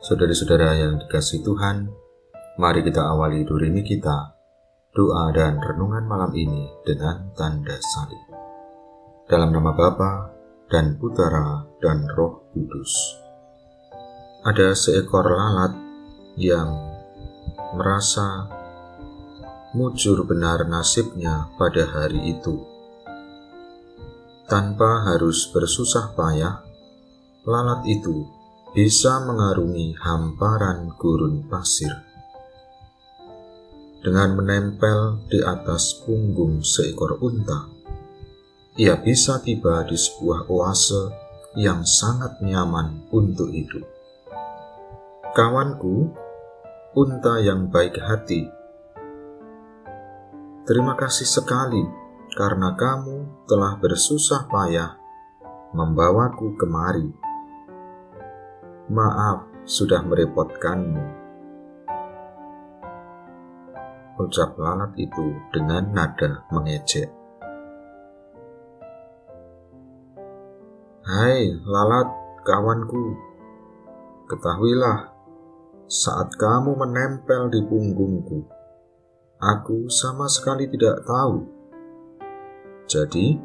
Saudara-saudara yang dikasih Tuhan, mari kita awali durimi kita, doa dan renungan malam ini dengan tanda salib. Dalam nama Bapa dan Putera dan Roh Kudus. Ada seekor lalat yang merasa mujur benar nasibnya pada hari itu. Tanpa harus bersusah payah, lalat itu bisa mengarungi hamparan gurun pasir. Dengan menempel di atas punggung seekor unta, ia bisa tiba di sebuah oase yang sangat nyaman untuk hidup. Kawanku, unta yang baik hati, terima kasih sekali karena kamu telah bersusah payah membawaku kemari Maaf sudah merepotkanmu. Ucap lalat itu dengan nada mengejek. Hai lalat kawanku, ketahuilah saat kamu menempel di punggungku, aku sama sekali tidak tahu. Jadi,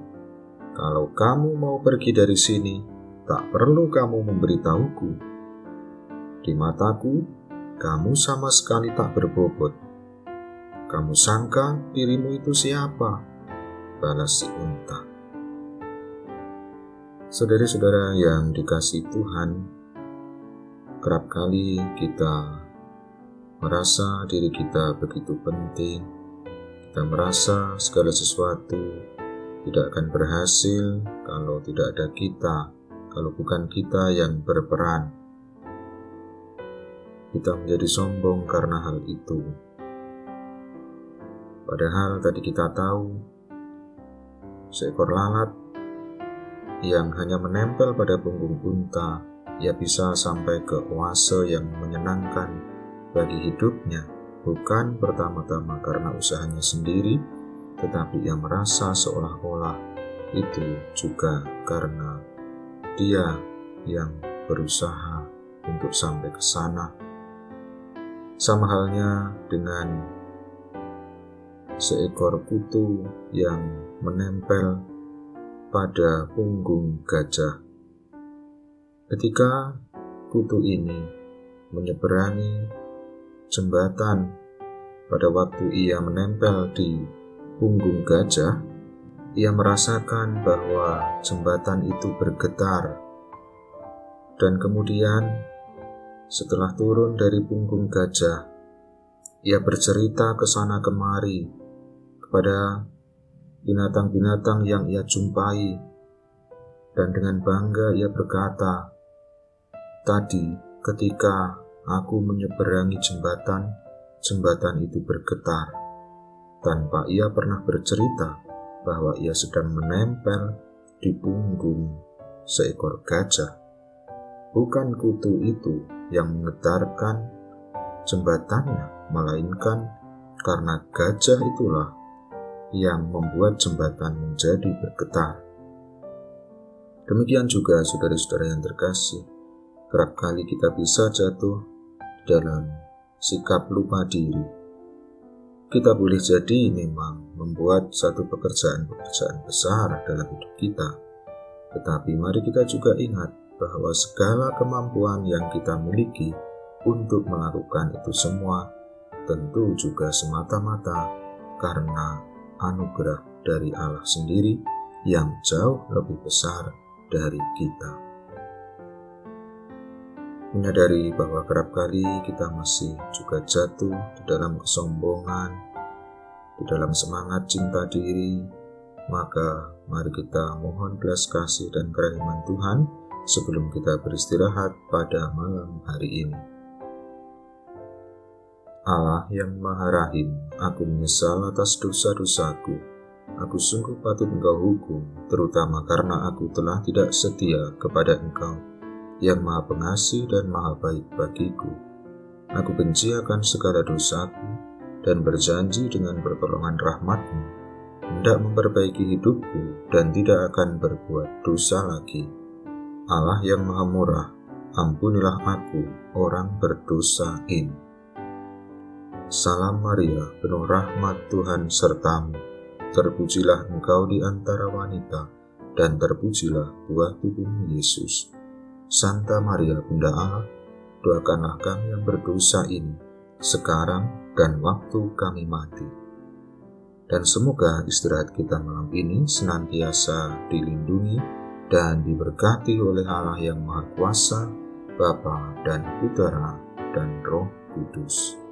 kalau kamu mau pergi dari sini, tak perlu kamu memberitahuku di mataku, kamu sama sekali tak berbobot. Kamu sangka dirimu itu siapa? Balas si unta. Saudara-saudara yang dikasih Tuhan, kerap kali kita merasa diri kita begitu penting. Kita merasa segala sesuatu tidak akan berhasil kalau tidak ada kita, kalau bukan kita yang berperan kita menjadi sombong karena hal itu. Padahal tadi kita tahu seekor lalat yang hanya menempel pada punggung unta, ia bisa sampai ke oase yang menyenangkan bagi hidupnya, bukan pertama-tama karena usahanya sendiri, tetapi ia merasa seolah-olah itu juga karena dia yang berusaha untuk sampai ke sana sama halnya dengan seekor kutu yang menempel pada punggung gajah. Ketika kutu ini menyeberangi jembatan pada waktu ia menempel di punggung gajah, ia merasakan bahwa jembatan itu bergetar dan kemudian setelah turun dari punggung gajah, ia bercerita ke sana kemari kepada binatang-binatang yang ia jumpai, dan dengan bangga ia berkata, "Tadi, ketika aku menyeberangi jembatan, jembatan itu bergetar." Tanpa ia pernah bercerita bahwa ia sedang menempel di punggung seekor gajah. Bukan kutu itu yang menggetarkan jembatannya, melainkan karena gajah itulah yang membuat jembatan menjadi bergetar. Demikian juga saudara-saudara yang terkasih, kerap kali kita bisa jatuh dalam sikap lupa diri. Kita boleh jadi memang membuat satu pekerjaan-pekerjaan besar dalam hidup kita, tetapi mari kita juga ingat bahwa segala kemampuan yang kita miliki untuk melakukan itu semua tentu juga semata-mata karena anugerah dari Allah sendiri yang jauh lebih besar dari kita. Menyadari bahwa kerap kali kita masih juga jatuh di dalam kesombongan, di dalam semangat cinta diri, maka mari kita mohon belas kasih dan kerahiman Tuhan sebelum kita beristirahat pada malam hari ini. Allah yang Maha Rahim, aku menyesal atas dosa-dosaku. Aku sungguh patut engkau hukum, terutama karena aku telah tidak setia kepada engkau, yang maha pengasih dan maha baik bagiku. Aku benci akan segala dosaku, dan berjanji dengan pertolongan rahmatmu, hendak memperbaiki hidupku dan tidak akan berbuat dosa lagi. Allah yang Maha Murah, ampunilah aku, orang berdosa ini. Salam Maria, penuh rahmat Tuhan sertamu. Terpujilah engkau di antara wanita, dan terpujilah buah tubuhmu Yesus. Santa Maria, Bunda Allah, doakanlah kami yang berdosa ini, sekarang dan waktu kami mati. Dan semoga istirahat kita malam ini senantiasa dilindungi dan diberkati oleh Allah yang Maha Kuasa, Bapa dan Putera dan Roh Kudus.